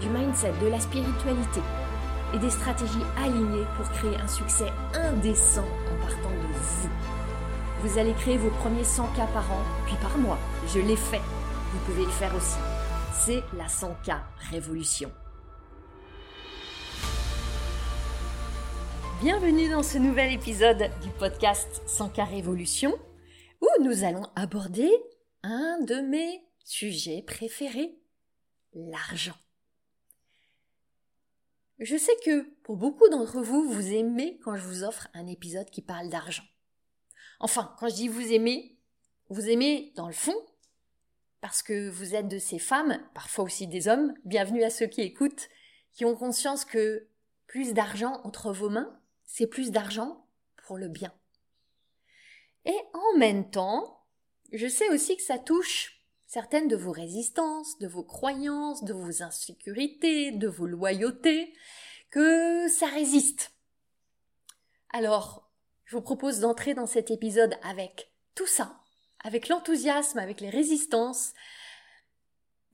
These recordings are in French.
du mindset, de la spiritualité et des stratégies alignées pour créer un succès indécent en partant de vous. Vous allez créer vos premiers 100 k par an, puis par mois. Je l'ai fait. Vous pouvez le faire aussi. C'est la 100K Révolution. Bienvenue dans ce nouvel épisode du podcast 100K Révolution où nous allons aborder un de mes sujets préférés, l'argent. Je sais que pour beaucoup d'entre vous, vous aimez quand je vous offre un épisode qui parle d'argent. Enfin, quand je dis vous aimez, vous aimez dans le fond, parce que vous êtes de ces femmes, parfois aussi des hommes, bienvenue à ceux qui écoutent, qui ont conscience que plus d'argent entre vos mains, c'est plus d'argent pour le bien. Et en même temps, je sais aussi que ça touche certaines de vos résistances, de vos croyances, de vos insécurités, de vos loyautés, que ça résiste. Alors, je vous propose d'entrer dans cet épisode avec tout ça, avec l'enthousiasme, avec les résistances,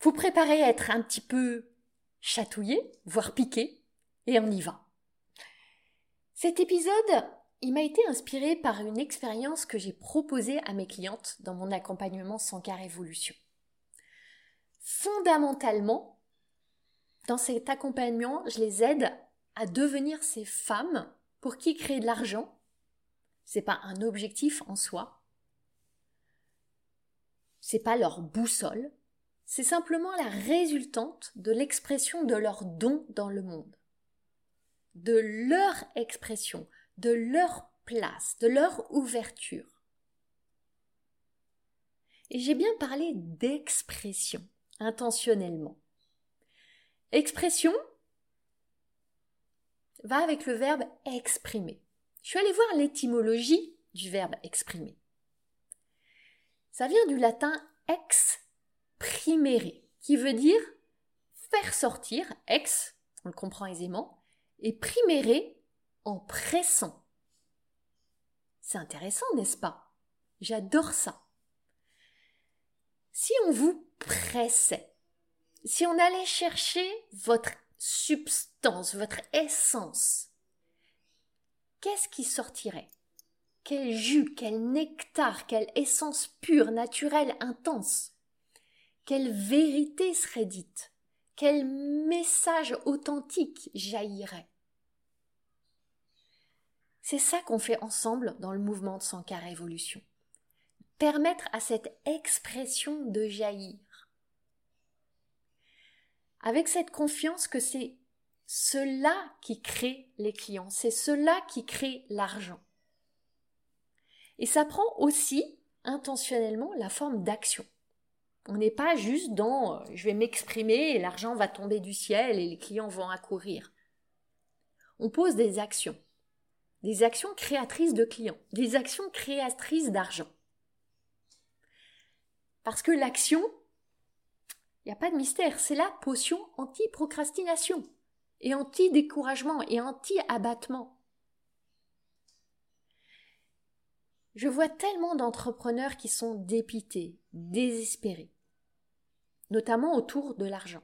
vous préparez à être un petit peu chatouillé, voire piqué, et on y va. Cet épisode, il m'a été inspiré par une expérience que j'ai proposée à mes clientes dans mon accompagnement sans car évolution. Fondamentalement, dans cet accompagnement, je les aide à devenir ces femmes pour qui créer de l'argent, c'est pas un objectif en soi, c'est pas leur boussole, c'est simplement la résultante de l'expression de leur don dans le monde. De leur expression, de leur place, de leur ouverture. Et j'ai bien parlé d'expression, intentionnellement. Expression va avec le verbe exprimer. Je suis allée voir l'étymologie du verbe exprimer. Ça vient du latin exprimere, qui veut dire faire sortir, ex, on le comprend aisément, et priméré en pressant. C'est intéressant, n'est-ce pas? J'adore ça. Si on vous pressait, si on allait chercher votre substance, votre essence, qu'est-ce qui sortirait? Quel jus, quel nectar, quelle essence pure, naturelle, intense? Quelle vérité serait dite? Quel message authentique jaillirait? C'est ça qu'on fait ensemble dans le mouvement de Sankara Révolution. Permettre à cette expression de jaillir. Avec cette confiance que c'est cela qui crée les clients, c'est cela qui crée l'argent. Et ça prend aussi intentionnellement la forme d'action. On n'est pas juste dans euh, je vais m'exprimer et l'argent va tomber du ciel et les clients vont accourir. On pose des actions des actions créatrices de clients, des actions créatrices d'argent. Parce que l'action, il n'y a pas de mystère, c'est la potion anti-procrastination et anti-découragement et anti-abattement. Je vois tellement d'entrepreneurs qui sont dépités, désespérés, notamment autour de l'argent.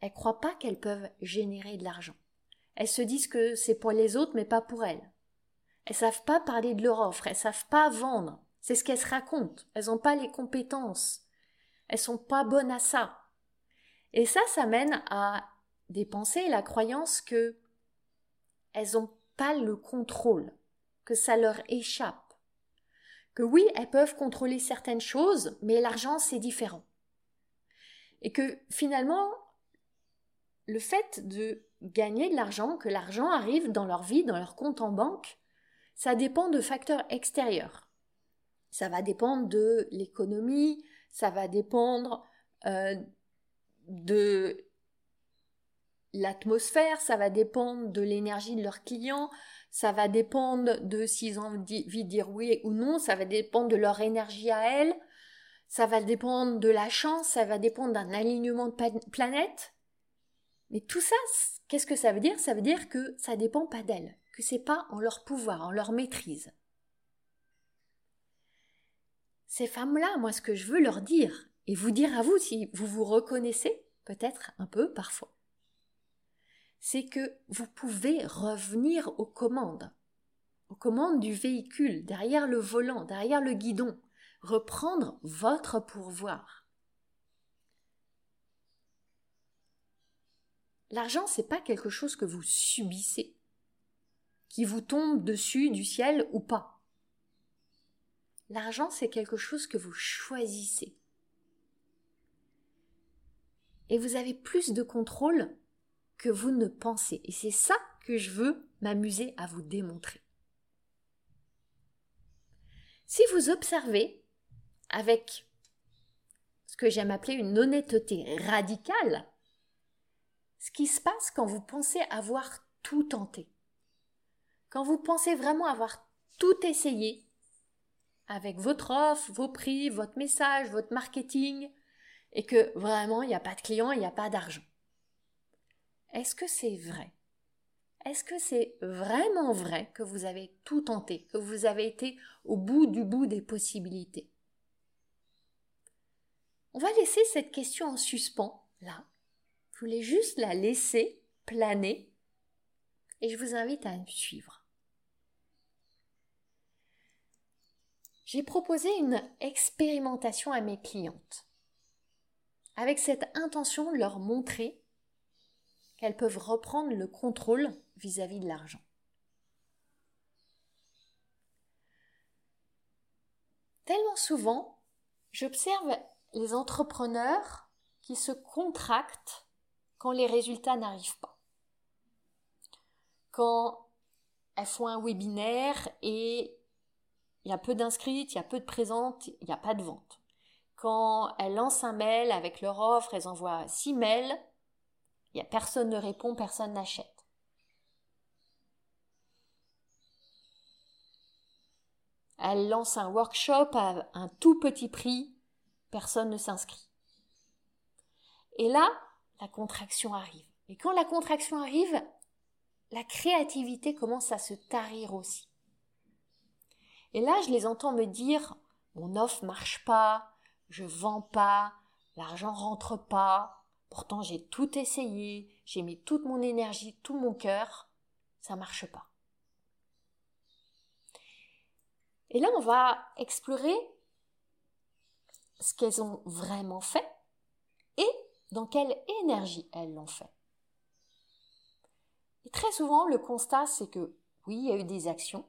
Elles ne croient pas qu'elles peuvent générer de l'argent. Elles se disent que c'est pour les autres, mais pas pour elles. Elles savent pas parler de leur offre, elles savent pas vendre. C'est ce qu'elles se racontent. Elles n'ont pas les compétences. Elles sont pas bonnes à ça. Et ça, ça mène à dépenser la croyance que elles n'ont pas le contrôle, que ça leur échappe. Que oui, elles peuvent contrôler certaines choses, mais l'argent, c'est différent. Et que finalement, le fait de gagner de l'argent, que l'argent arrive dans leur vie, dans leur compte en banque, ça dépend de facteurs extérieurs. Ça va dépendre de l'économie, ça va dépendre euh, de l'atmosphère, ça va dépendre de l'énergie de leurs clients, ça va dépendre de s'ils ont envie de dire oui ou non, ça va dépendre de leur énergie à elles, ça va dépendre de la chance, ça va dépendre d'un alignement de planète. Mais tout ça, qu'est-ce que ça veut dire? Ça veut dire que ça dépend pas d'elles, que c'est pas en leur pouvoir, en leur maîtrise. Ces femmes-là, moi, ce que je veux leur dire, et vous dire à vous si vous vous reconnaissez, peut-être un peu parfois, c'est que vous pouvez revenir aux commandes, aux commandes du véhicule, derrière le volant, derrière le guidon, reprendre votre pourvoir. L'argent, c'est pas quelque chose que vous subissez, qui vous tombe dessus du ciel ou pas. L'argent, c'est quelque chose que vous choisissez. Et vous avez plus de contrôle que vous ne pensez. Et c'est ça que je veux m'amuser à vous démontrer. Si vous observez avec ce que j'aime appeler une honnêteté radicale, ce qui se passe quand vous pensez avoir tout tenté, quand vous pensez vraiment avoir tout essayé, avec votre offre, vos prix, votre message, votre marketing, et que vraiment il n'y a pas de clients, il n'y a pas d'argent. Est-ce que c'est vrai? Est-ce que c'est vraiment vrai que vous avez tout tenté, que vous avez été au bout du bout des possibilités? On va laisser cette question en suspens, là. Je voulais juste la laisser planer et je vous invite à me suivre. J'ai proposé une expérimentation à mes clientes avec cette intention de leur montrer qu'elles peuvent reprendre le contrôle vis-à-vis de l'argent. Tellement souvent, j'observe les entrepreneurs qui se contractent quand les résultats n'arrivent pas. Quand elles font un webinaire et il y a peu d'inscrites, il y a peu de présentes, il n'y a pas de vente. Quand elles lancent un mail avec leur offre, elles envoient six mails, il personne ne répond, personne n'achète. Elle lance un workshop à un tout petit prix, personne ne s'inscrit. Et là, la contraction arrive. Et quand la contraction arrive, la créativité commence à se tarir aussi. Et là, je les entends me dire mon offre marche pas, je vends pas, l'argent rentre pas, Pourtant, j'ai tout essayé, j'ai mis toute mon énergie, tout mon cœur, ça marche pas. Et là, on va explorer ce qu'elles ont vraiment fait et dans quelle énergie elles l'ont fait. Et très souvent, le constat, c'est que oui, il y a eu des actions,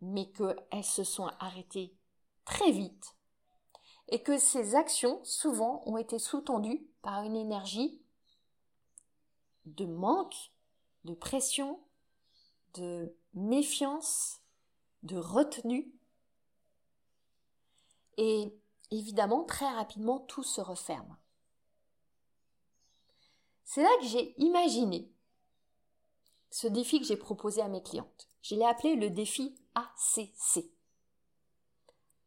mais qu'elles se sont arrêtées très vite et que ces actions, souvent, ont été sous-tendues par une énergie de manque, de pression, de méfiance, de retenue. Et évidemment, très rapidement, tout se referme. C'est là que j'ai imaginé ce défi que j'ai proposé à mes clientes. Je l'ai appelé le défi ACC.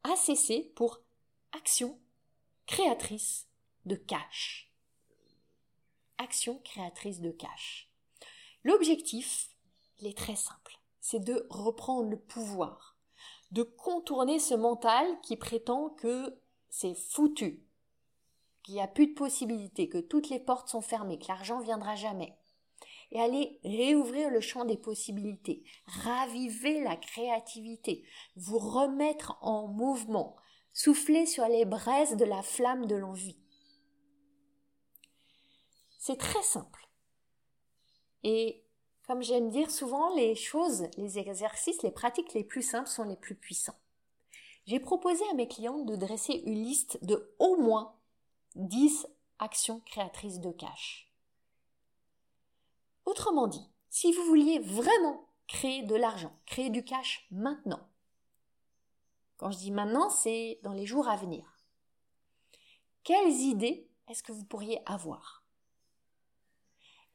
ACC pour action créatrice de cash. Action créatrice de cash. L'objectif, est très simple. C'est de reprendre le pouvoir, de contourner ce mental qui prétend que c'est foutu, qu'il n'y a plus de possibilités, que toutes les portes sont fermées, que l'argent viendra jamais. Et aller réouvrir le champ des possibilités, raviver la créativité, vous remettre en mouvement, souffler sur les braises de la flamme de l'envie. C'est très simple. Et comme j'aime dire souvent, les choses, les exercices, les pratiques les plus simples sont les plus puissants. J'ai proposé à mes clientes de dresser une liste de au moins 10 actions créatrices de cash. Autrement dit, si vous vouliez vraiment créer de l'argent, créer du cash maintenant, quand je dis maintenant, c'est dans les jours à venir. Quelles idées est-ce que vous pourriez avoir?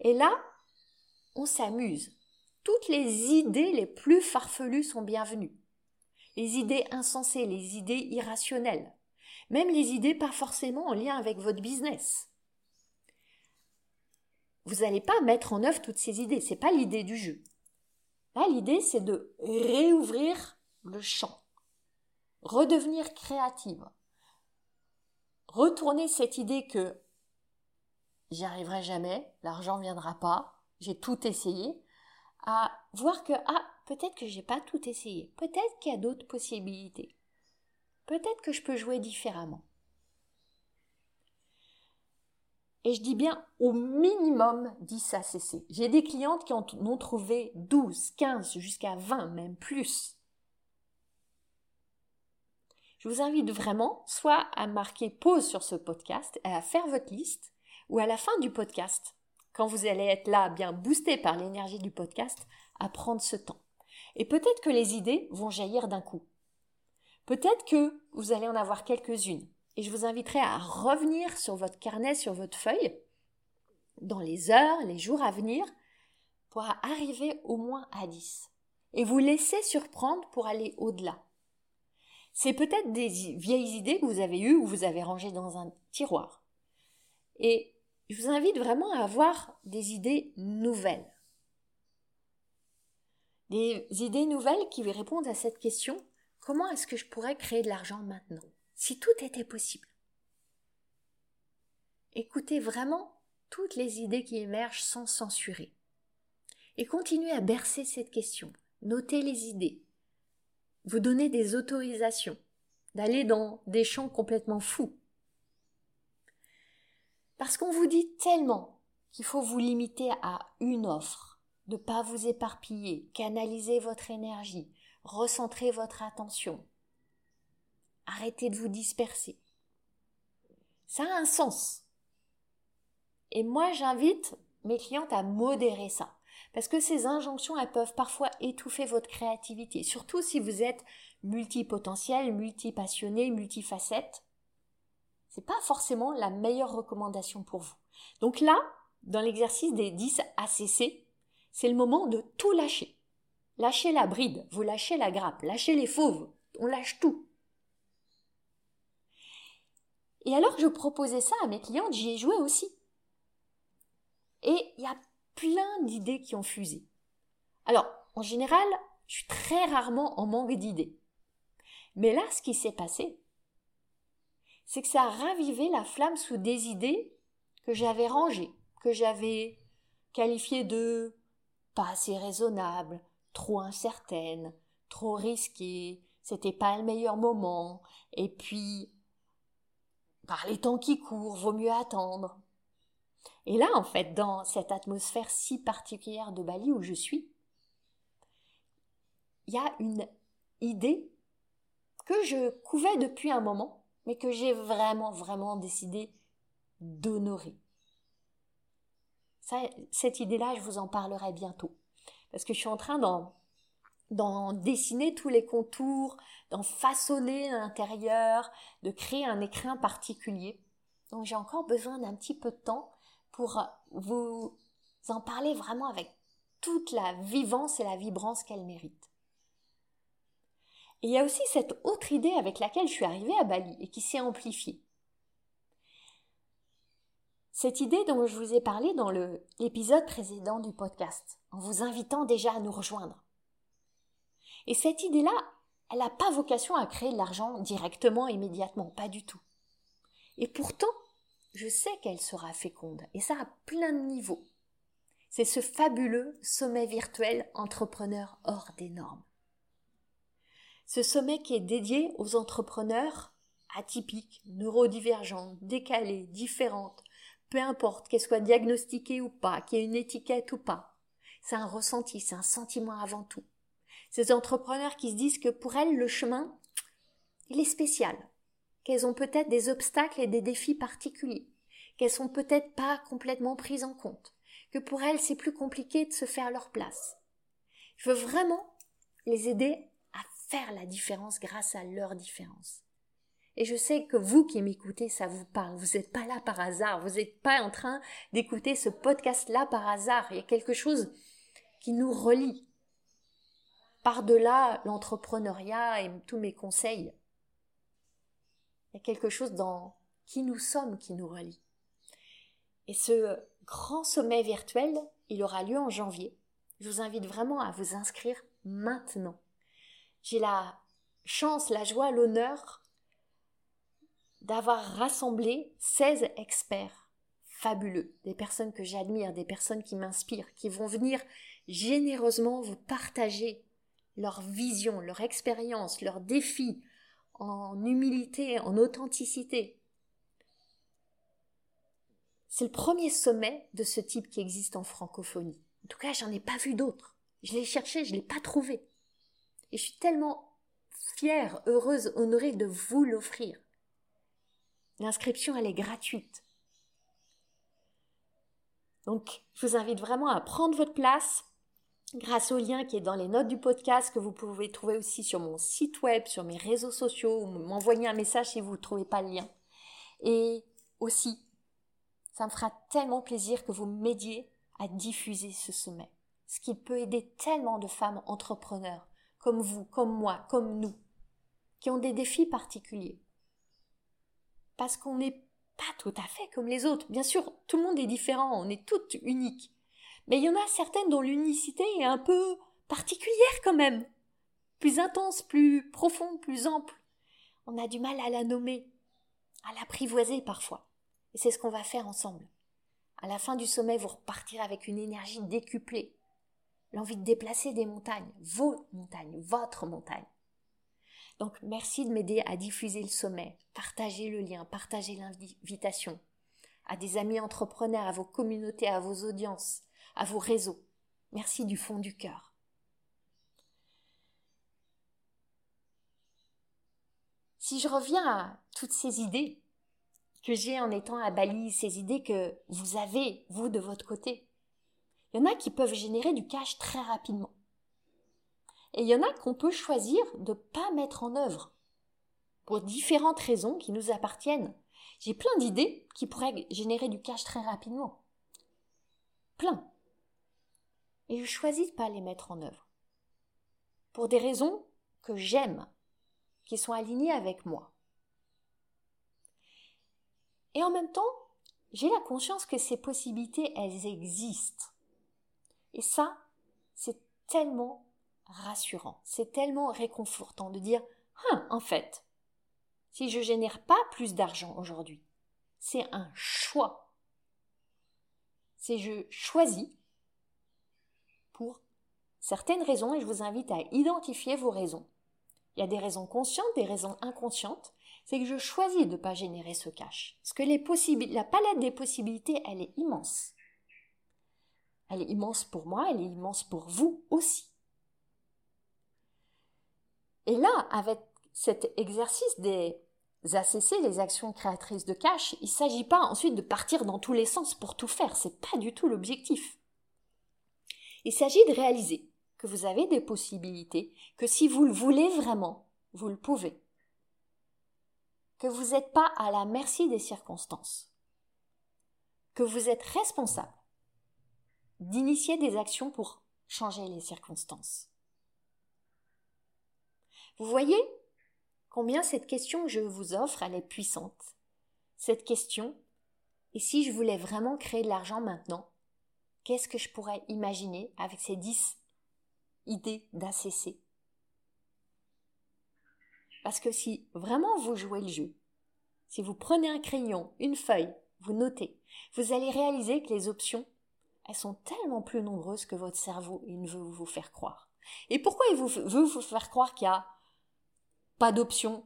Et là, on s'amuse. Toutes les idées les plus farfelues sont bienvenues. Les idées insensées, les idées irrationnelles, même les idées pas forcément en lien avec votre business. Vous n'allez pas mettre en œuvre toutes ces idées, c'est pas l'idée du jeu. Là, l'idée c'est de réouvrir le champ, redevenir créative, retourner cette idée que j'y arriverai jamais, l'argent viendra pas, j'ai tout essayé, à voir que ah peut-être que j'ai pas tout essayé, peut-être qu'il y a d'autres possibilités, peut-être que je peux jouer différemment. Et je dis bien au minimum 10 ACC. J'ai des clientes qui en ont trouvé 12, 15, jusqu'à 20, même plus. Je vous invite vraiment soit à marquer pause sur ce podcast à faire votre liste, ou à la fin du podcast, quand vous allez être là, bien boosté par l'énergie du podcast, à prendre ce temps. Et peut-être que les idées vont jaillir d'un coup. Peut-être que vous allez en avoir quelques-unes. Et je vous inviterai à revenir sur votre carnet, sur votre feuille, dans les heures, les jours à venir, pour arriver au moins à 10. Et vous laisser surprendre pour aller au-delà. C'est peut-être des vieilles idées que vous avez eues ou vous avez rangées dans un tiroir. Et je vous invite vraiment à avoir des idées nouvelles. Des idées nouvelles qui répondent à cette question comment est-ce que je pourrais créer de l'argent maintenant? Si tout était possible. Écoutez vraiment toutes les idées qui émergent sans censurer. Et continuez à bercer cette question. Notez les idées. Vous donnez des autorisations d'aller dans des champs complètement fous. Parce qu'on vous dit tellement qu'il faut vous limiter à une offre, ne pas vous éparpiller, canaliser votre énergie, recentrer votre attention. Arrêtez de vous disperser. Ça a un sens. Et moi, j'invite mes clientes à modérer ça. Parce que ces injonctions, elles peuvent parfois étouffer votre créativité. Surtout si vous êtes multipotentiel, multipassionné, multifacette c'est pas forcément la meilleure recommandation pour vous. Donc là, dans l'exercice des 10 ACC, c'est le moment de tout lâcher. Lâchez la bride, vous lâchez la grappe, lâchez les fauves, on lâche tout. Et alors que je proposais ça à mes clientes, j'y ai joué aussi. Et il y a plein d'idées qui ont fusé. Alors, en général, je suis très rarement en manque d'idées. Mais là, ce qui s'est passé, c'est que ça a ravivé la flamme sous des idées que j'avais rangées, que j'avais qualifiées de pas assez raisonnables, trop incertaines, trop risquées, c'était pas le meilleur moment, et puis par les temps qui courent, vaut mieux attendre. Et là, en fait, dans cette atmosphère si particulière de Bali où je suis, il y a une idée que je couvais depuis un moment mais que j'ai vraiment, vraiment décidé d'honorer. cette idée-là, je vous en parlerai bientôt. Parce que je suis en train d'en, dessiner tous les contours, d'en façonner l'intérieur, de créer un écrin particulier. Donc j'ai encore besoin d'un petit peu de temps pour vous en parler vraiment avec toute la vivance et la vibrance qu'elle mérite il y a aussi cette autre idée avec laquelle je suis arrivée à Bali et qui s'est amplifiée. Cette idée dont je vous ai parlé dans l'épisode précédent du podcast, en vous invitant déjà à nous rejoindre. Et cette idée-là, elle n'a pas vocation à créer de l'argent directement, immédiatement, pas du tout. Et pourtant, je sais qu'elle sera féconde, et ça à plein de niveaux. C'est ce fabuleux sommet virtuel entrepreneur hors des normes. Ce sommet qui est dédié aux entrepreneurs atypiques, neurodivergents, décalés, différentes, peu importe qu'elles soient diagnostiquées ou pas, qu'il y ait une étiquette ou pas. C'est un ressenti, c'est un sentiment avant tout. Ces entrepreneurs qui se disent que pour elles, le chemin, il est spécial, qu'elles ont peut-être des obstacles et des défis particuliers, qu'elles sont peut-être pas complètement prises en compte, que pour elles, c'est plus compliqué de se faire leur place. Je veux vraiment les aider faire la différence grâce à leur différence. Et je sais que vous qui m'écoutez, ça vous parle. Vous n'êtes pas là par hasard. Vous n'êtes pas en train d'écouter ce podcast-là par hasard. Il y a quelque chose qui nous relie. Par-delà l'entrepreneuriat et tous mes conseils. Il y a quelque chose dans qui nous sommes qui nous relie. Et ce grand sommet virtuel, il aura lieu en janvier. Je vous invite vraiment à vous inscrire maintenant. J'ai la chance, la joie, l'honneur d'avoir rassemblé 16 experts fabuleux, des personnes que j'admire, des personnes qui m'inspirent, qui vont venir généreusement vous partager leur vision, leur expérience, leurs défis, en humilité, en authenticité. C'est le premier sommet de ce type qui existe en francophonie. En tout cas, j'en ai pas vu d'autres. Je l'ai cherché, je l'ai pas trouvé. Et je suis tellement fière, heureuse, honorée de vous l'offrir. L'inscription, elle est gratuite. Donc, je vous invite vraiment à prendre votre place grâce au lien qui est dans les notes du podcast que vous pouvez trouver aussi sur mon site web, sur mes réseaux sociaux, ou m'envoyer un message si vous ne trouvez pas le lien. Et aussi, ça me fera tellement plaisir que vous m'aidiez à diffuser ce sommet. Ce qui peut aider tellement de femmes entrepreneurs, comme vous, comme moi, comme nous, qui ont des défis particuliers parce qu'on n'est pas tout à fait comme les autres. Bien sûr, tout le monde est différent, on est toutes uniques. Mais il y en a certaines dont l'unicité est un peu particulière quand même. Plus intense, plus profonde, plus ample. On a du mal à la nommer, à l'apprivoiser parfois. Et c'est ce qu'on va faire ensemble. À la fin du sommet, vous repartirez avec une énergie décuplée. L'envie de déplacer des montagnes, vos montagnes, votre montagne. Donc merci de m'aider à diffuser le sommet, partager le lien, partager l'invitation à des amis entrepreneurs, à vos communautés, à vos audiences, à vos réseaux. Merci du fond du cœur. Si je reviens à toutes ces idées que j'ai en étant à Bali, ces idées que vous avez, vous, de votre côté, il y en a qui peuvent générer du cash très rapidement. Et il y en a qu'on peut choisir de ne pas mettre en œuvre. Pour différentes raisons qui nous appartiennent. J'ai plein d'idées qui pourraient générer du cash très rapidement. Plein. Et je choisis de ne pas les mettre en œuvre. Pour des raisons que j'aime, qui sont alignées avec moi. Et en même temps, j'ai la conscience que ces possibilités, elles existent. Et ça, c'est tellement rassurant, c'est tellement réconfortant de dire hein, en fait, si je génère pas plus d'argent aujourd'hui, c'est un choix. C'est je choisis certaines raisons et je vous invite à identifier vos raisons. Il y a des raisons conscientes, des raisons inconscientes. C'est que je choisis de ne pas générer ce cash. Parce que la palette des possibilités, elle est immense. Elle est immense pour moi, elle est immense pour vous aussi. Et là, avec cet exercice des ACC, les actions créatrices de cash, il ne s'agit pas ensuite de partir dans tous les sens pour tout faire, c'est pas du tout l'objectif. Il s'agit de réaliser que vous avez des possibilités, que si vous le voulez vraiment, vous le pouvez. Que vous n'êtes pas à la merci des circonstances. Que vous êtes responsable d'initier des actions pour changer les circonstances. Vous voyez combien cette question que je vous offre, elle est puissante. Cette question, et si je voulais vraiment créer de l'argent maintenant, qu'est-ce que je pourrais imaginer avec ces 10 idée d'ACC. Parce que si vraiment vous jouez le jeu, si vous prenez un crayon, une feuille, vous notez, vous allez réaliser que les options, elles sont tellement plus nombreuses que votre cerveau il ne veut vous faire croire. Et pourquoi il vous, veut vous faire croire qu'il n'y a pas d'options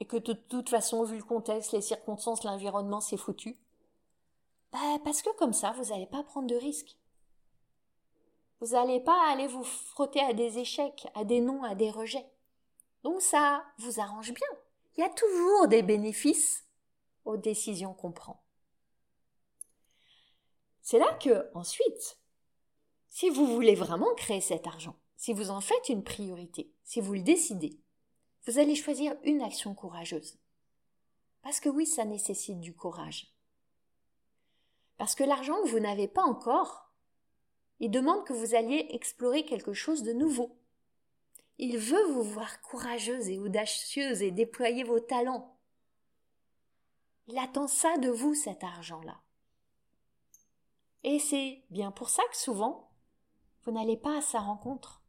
et que de toute façon, vu le contexte, les circonstances, l'environnement, c'est foutu? Bah, Parce que comme ça, vous n'allez pas prendre de risques. Vous n'allez pas aller vous frotter à des échecs, à des non, à des rejets. Donc ça vous arrange bien. Il y a toujours des bénéfices aux décisions qu'on prend. C'est là que, ensuite, si vous voulez vraiment créer cet argent, si vous en faites une priorité, si vous le décidez, vous allez choisir une action courageuse. Parce que oui, ça nécessite du courage. Parce que l'argent que vous n'avez pas encore, il demande que vous alliez explorer quelque chose de nouveau. Il veut vous voir courageuse et audacieuse et déployer vos talents. Il attend ça de vous, cet argent-là. Et c'est bien pour ça que souvent, vous n'allez pas à sa rencontre.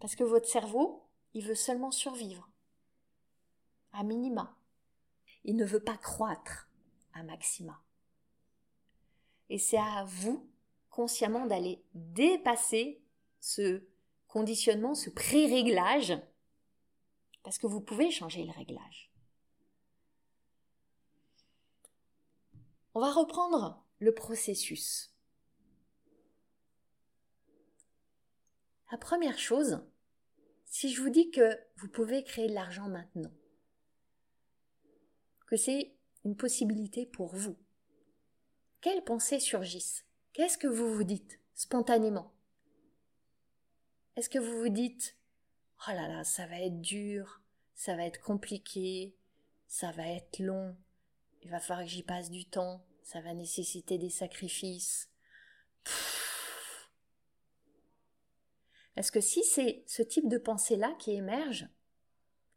Parce que votre cerveau, il veut seulement survivre. À minima. Il ne veut pas croître à maxima. Et c'est à vous, consciemment, d'aller dépasser ce conditionnement, ce pré-réglage, parce que vous pouvez changer le réglage. On va reprendre le processus. La première chose, si je vous dis que vous pouvez créer de l'argent maintenant, que c'est une possibilité pour vous, quelles pensées surgissent? Qu'est-ce que vous vous dites spontanément? Est-ce que vous vous dites Oh là là, ça va être dur, ça va être compliqué, ça va être long, il va falloir que j'y passe du temps, ça va nécessiter des sacrifices. Est-ce que si c'est ce type de pensée-là qui émerge,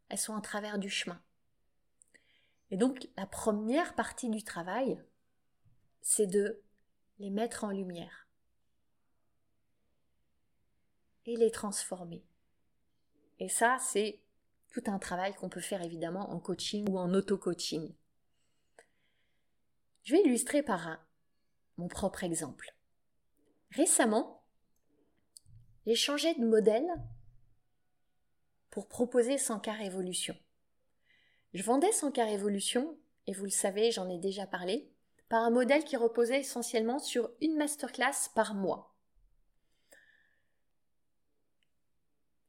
elles sont à travers du chemin? Et donc la première partie du travail, c'est de les mettre en lumière et les transformer. Et ça, c'est tout un travail qu'on peut faire évidemment en coaching ou en auto-coaching. Je vais illustrer par un, mon propre exemple. Récemment, j'ai changé de modèle pour proposer 100 cas révolution. Je vendais 100 cas révolution, et vous le savez, j'en ai déjà parlé, par un modèle qui reposait essentiellement sur une masterclass par mois.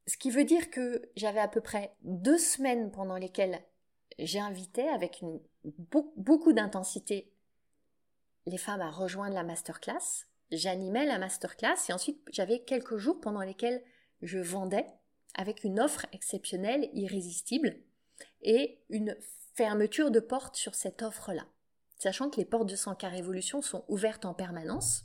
Ce qui veut dire que j'avais à peu près deux semaines pendant lesquelles j'invitais avec beaucoup d'intensité les femmes à rejoindre la masterclass. J'animais la masterclass et ensuite j'avais quelques jours pendant lesquels je vendais avec une offre exceptionnelle, irrésistible et une fermeture de porte sur cette offre-là sachant que les portes de 100K Révolution sont ouvertes en permanence.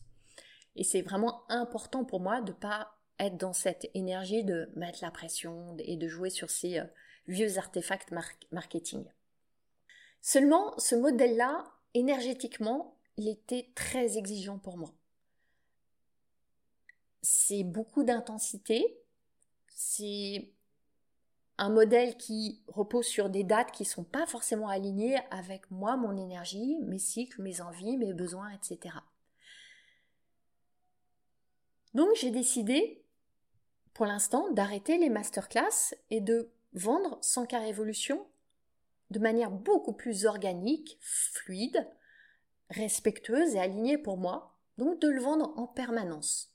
Et c'est vraiment important pour moi de pas être dans cette énergie de mettre la pression et de jouer sur ces euh, vieux artefacts marketing. Seulement, ce modèle-là, énergétiquement, il était très exigeant pour moi. C'est beaucoup d'intensité, c'est un modèle qui repose sur des dates qui ne sont pas forcément alignées avec moi, mon énergie, mes cycles, mes envies, mes besoins, etc. Donc j'ai décidé, pour l'instant, d'arrêter les masterclass et de vendre sans cas révolution de manière beaucoup plus organique, fluide, respectueuse et alignée pour moi, donc de le vendre en permanence.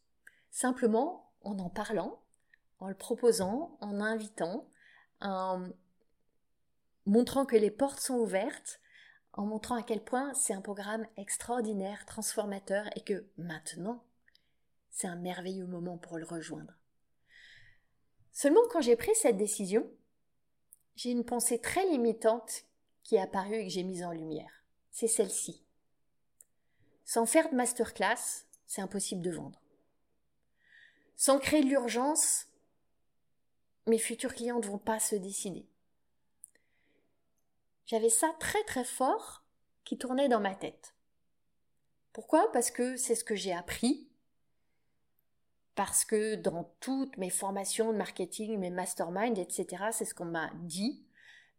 Simplement en en parlant, en le proposant, en invitant, en montrant que les portes sont ouvertes, en montrant à quel point c'est un programme extraordinaire, transformateur et que maintenant, c'est un merveilleux moment pour le rejoindre. Seulement quand j'ai pris cette décision, j'ai une pensée très limitante qui est apparue et que j'ai mise en lumière. C'est celle-ci. Sans faire de masterclass, c'est impossible de vendre. Sans créer de l'urgence, mes futurs clients ne vont pas se décider. J'avais ça très très fort qui tournait dans ma tête. Pourquoi? Parce que c'est ce que j'ai appris, parce que dans toutes mes formations de marketing, mes masterminds, etc., c'est ce qu'on m'a dit,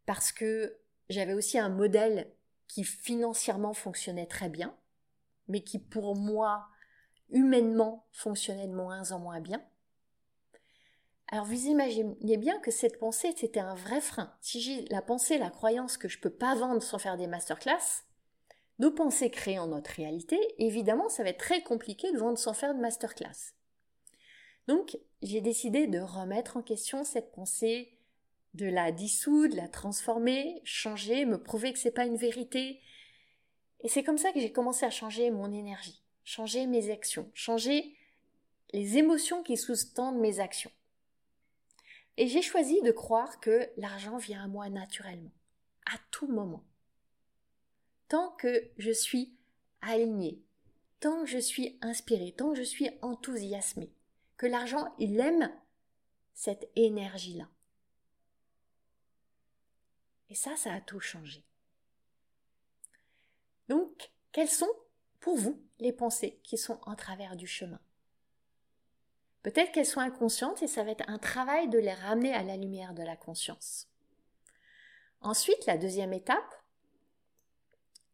parce que j'avais aussi un modèle qui financièrement fonctionnait très bien, mais qui pour moi, humainement, fonctionnait de moins en moins bien. Alors vous imaginez bien que cette pensée, c'était un vrai frein. Si j'ai la pensée, la croyance que je ne peux pas vendre sans faire des masterclass, nos pensées créent en notre réalité, évidemment, ça va être très compliqué de vendre sans faire de masterclass. Donc, j'ai décidé de remettre en question cette pensée, de la dissoudre, la transformer, changer, me prouver que c'est pas une vérité. Et c'est comme ça que j'ai commencé à changer mon énergie, changer mes actions, changer les émotions qui sous-tendent mes actions. Et j'ai choisi de croire que l'argent vient à moi naturellement. à tout moment. Tant que je suis alignée, tant que je suis inspirée, tant que je suis enthousiasmée, que l'argent, il aime cette énergie-là. Et ça, ça a tout changé. Donc, quelles sont pour vous les pensées qui sont en travers du chemin? Peut-être qu'elles sont inconscientes et ça va être un travail de les ramener à la lumière de la conscience. Ensuite, la deuxième étape,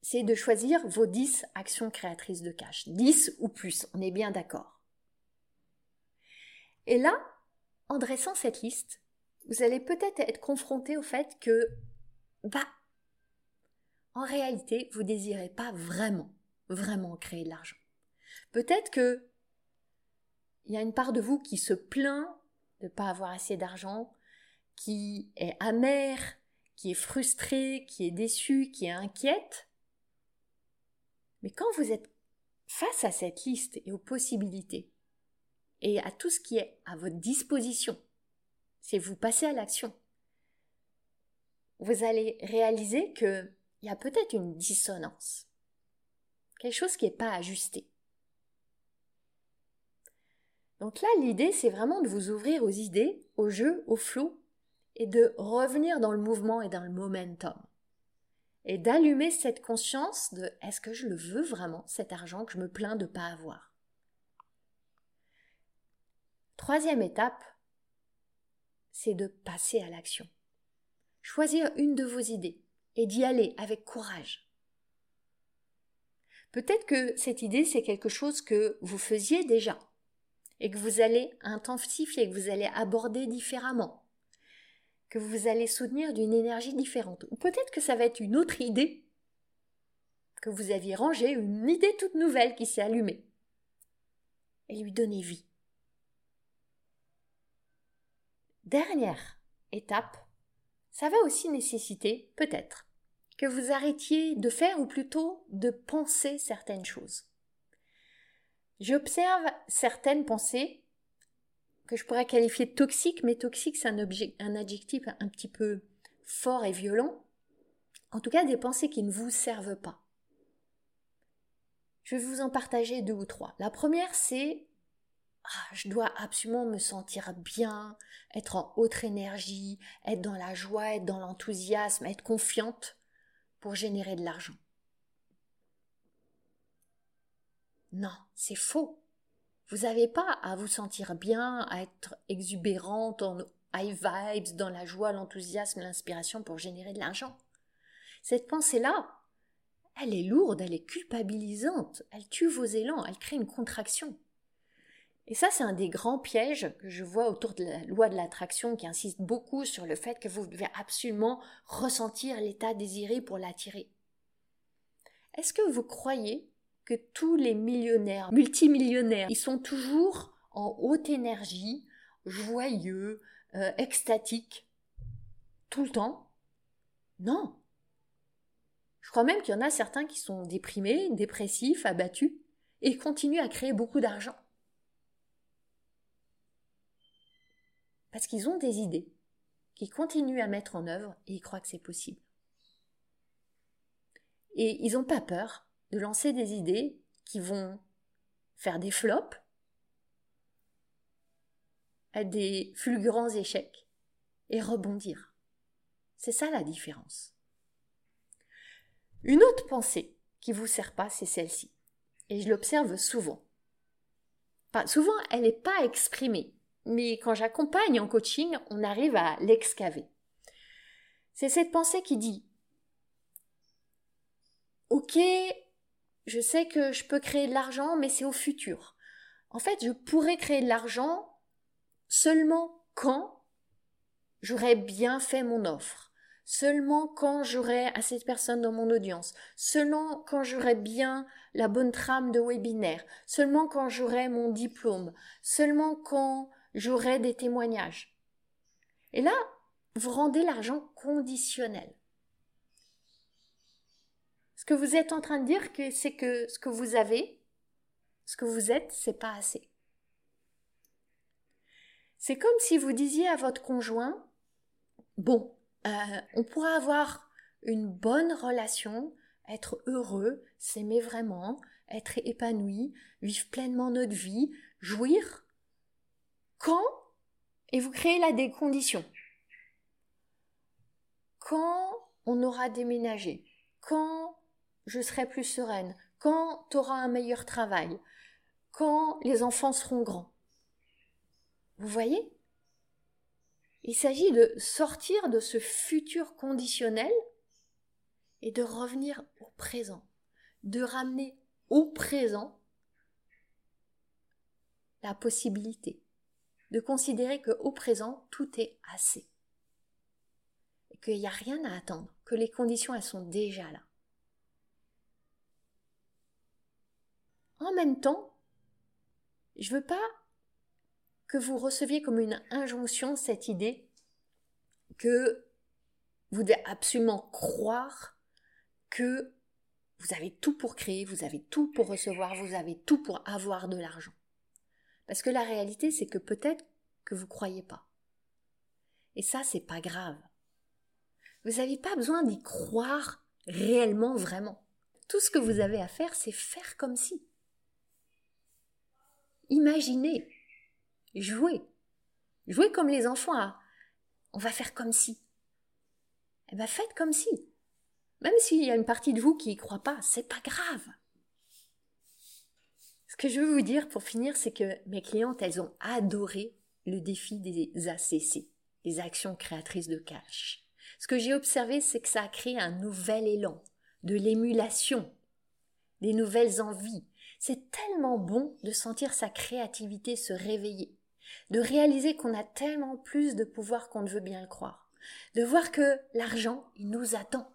c'est de choisir vos 10 actions créatrices de cash. 10 ou plus, on est bien d'accord. Et là, en dressant cette liste, vous allez peut-être être confronté au fait que, bah, en réalité, vous désirez pas vraiment, vraiment créer de l'argent. Peut-être que il y a une part de vous qui se plaint de ne pas avoir assez d'argent, qui est amère, qui est frustrée, qui est déçue, qui est inquiète. Mais quand vous êtes face à cette liste et aux possibilités, et à tout ce qui est à votre disposition, si vous passez à l'action, vous allez réaliser qu'il y a peut-être une dissonance, quelque chose qui n'est pas ajusté. Donc là, l'idée, c'est vraiment de vous ouvrir aux idées, au jeu, au flot, et de revenir dans le mouvement et dans le momentum. Et d'allumer cette conscience de est-ce que je le veux vraiment, cet argent que je me plains de ne pas avoir? Troisième étape, c'est de passer à l'action. Choisir une de vos idées et d'y aller avec courage. Peut-être que cette idée, c'est quelque chose que vous faisiez déjà, et que vous allez intensifier, que vous allez aborder différemment, que vous allez soutenir d'une énergie différente. Ou peut-être que ça va être une autre idée que vous aviez rangée, une idée toute nouvelle qui s'est allumée. Et lui donner vie. Dernière étape, ça va aussi nécessiter, peut-être, que vous arrêtiez de faire ou plutôt de penser certaines choses. J'observe certaines pensées que je pourrais qualifier de toxiques, mais toxique c'est un, adjectif un petit peu fort et violent. En tout cas, des pensées qui ne vous servent pas. Je vais vous en partager deux ou trois. La première, c'est ah, je dois absolument me sentir bien, être en haute énergie, être dans la joie, être dans l'enthousiasme, être confiante pour générer de l'argent. Non, c'est faux. Vous n'avez pas à vous sentir bien, à être exubérante, en high vibes, dans la joie, l'enthousiasme, l'inspiration pour générer de l'argent. Cette pensée-là, elle est lourde, elle est culpabilisante, elle tue vos élans, elle crée une contraction. Et ça, c'est un des grands pièges que je vois autour de la loi de l'attraction qui insiste beaucoup sur le fait que vous devez absolument ressentir l'état désiré pour l'attirer. Est-ce que vous croyez que tous les millionnaires, multimillionnaires, ils sont toujours en haute énergie, joyeux, euh, extatiques, tout le temps? Non. Je crois même qu'il y en a certains qui sont déprimés, dépressifs, abattus, et continuent à créer beaucoup d'argent. Parce qu'ils ont des idées, qu'ils continuent à mettre en œuvre, et ils croient que c'est possible. Et ils n'ont pas peur de lancer des idées qui vont faire des flops, des fulgurants échecs et rebondir. C'est ça la différence. Une autre pensée qui vous sert pas, c'est celle-ci. Et je l'observe souvent. souvent, elle n'est pas exprimée, mais quand j'accompagne en coaching, on arrive à l'excaver. C'est cette pensée qui dit Ok, je sais que je peux créer de l'argent, mais c'est au futur. En fait, je pourrais créer de l'argent seulement quand j'aurais bien fait mon offre, seulement quand j'aurais assez de personnes dans mon audience, seulement quand j'aurais bien la bonne trame de webinaire, seulement quand j'aurais mon diplôme, seulement quand j'aurais des témoignages. Et là, vous rendez l'argent conditionnel. Ce que vous êtes en train de dire, c'est que ce que vous avez, ce que vous êtes, c'est pas assez. C'est comme si vous disiez à votre conjoint, bon, euh, on pourra avoir une bonne relation, être heureux, s'aimer vraiment, être épanoui, vivre pleinement notre vie, jouir, quand? Et vous créez là des conditions. Quand on aura déménagé, quand je serai plus sereine, quand tu auras un meilleur travail, quand les enfants seront grands. Vous voyez? Il s'agit de sortir de ce futur conditionnel et de revenir au présent, de ramener au présent la possibilité, de considérer que au présent tout est assez, qu'il n'y a rien à attendre, que les conditions elles sont déjà là. En même temps, je veux pas que vous receviez comme une injonction cette idée que vous devez absolument croire que vous avez tout pour créer, vous avez tout pour recevoir, vous avez tout pour avoir de l'argent. Parce que la réalité, c'est que peut-être que vous croyez pas. Et ça, c'est pas grave. Vous n'avez pas besoin d'y croire réellement, vraiment. Tout ce que vous avez à faire, c'est faire comme si. Imaginez. Jouez. Jouez comme les enfants on va faire comme si. Eh bien, faites comme si. Même s'il y a une partie de vous qui y croit pas, c'est pas grave. Ce que je veux vous dire pour finir, c'est que mes clientes, elles ont adoré le défi des ACC, les actions créatrices de cash. Ce que j'ai observé, c'est que ça a créé un nouvel élan, de l'émulation, des nouvelles envies. C'est tellement bon de sentir sa créativité se réveiller, de réaliser qu'on a tellement plus de pouvoir qu'on ne veut bien le croire, de voir que l'argent, il nous attend.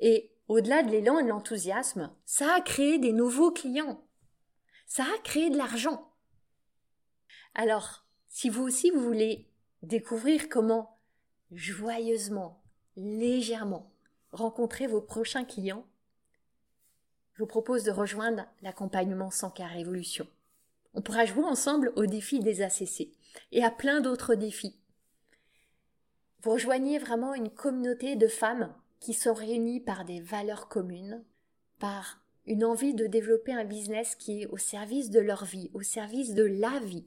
Et au-delà de l'élan et de l'enthousiasme, ça a créé des nouveaux clients. Ça a créé de l'argent. Alors, si vous aussi vous voulez découvrir comment joyeusement, légèrement rencontrer vos prochains clients, je vous propose de rejoindre l'accompagnement sans cas révolution. On pourra jouer ensemble au défi des ACC et à plein d'autres défis. Vous rejoignez vraiment une communauté de femmes qui sont réunies par des valeurs communes, par une envie de développer un business qui est au service de leur vie, au service de la vie,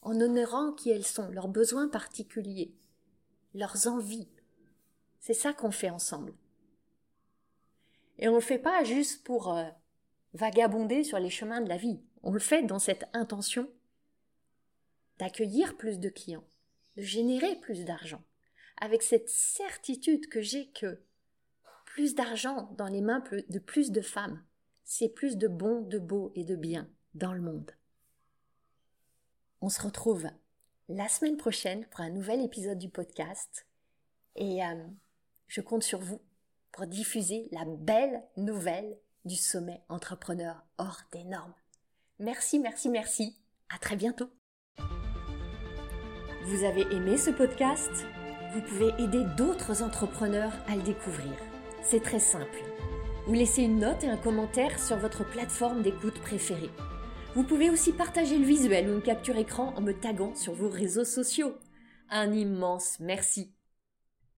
en honorant qui elles sont, leurs besoins particuliers, leurs envies. C'est ça qu'on fait ensemble. Et on ne le fait pas juste pour euh, vagabonder sur les chemins de la vie. On le fait dans cette intention d'accueillir plus de clients, de générer plus d'argent, avec cette certitude que j'ai que plus d'argent dans les mains de plus de femmes, c'est plus de bon, de beau et de bien dans le monde. On se retrouve la semaine prochaine pour un nouvel épisode du podcast et euh, je compte sur vous pour diffuser la belle nouvelle du sommet entrepreneur hors des normes. Merci, merci, merci. À très bientôt. Vous avez aimé ce podcast? Vous pouvez aider d'autres entrepreneurs à le découvrir. C'est très simple. Vous laissez une note et un commentaire sur votre plateforme d'écoute préférée. Vous pouvez aussi partager le visuel ou une capture écran en me taguant sur vos réseaux sociaux. Un immense merci.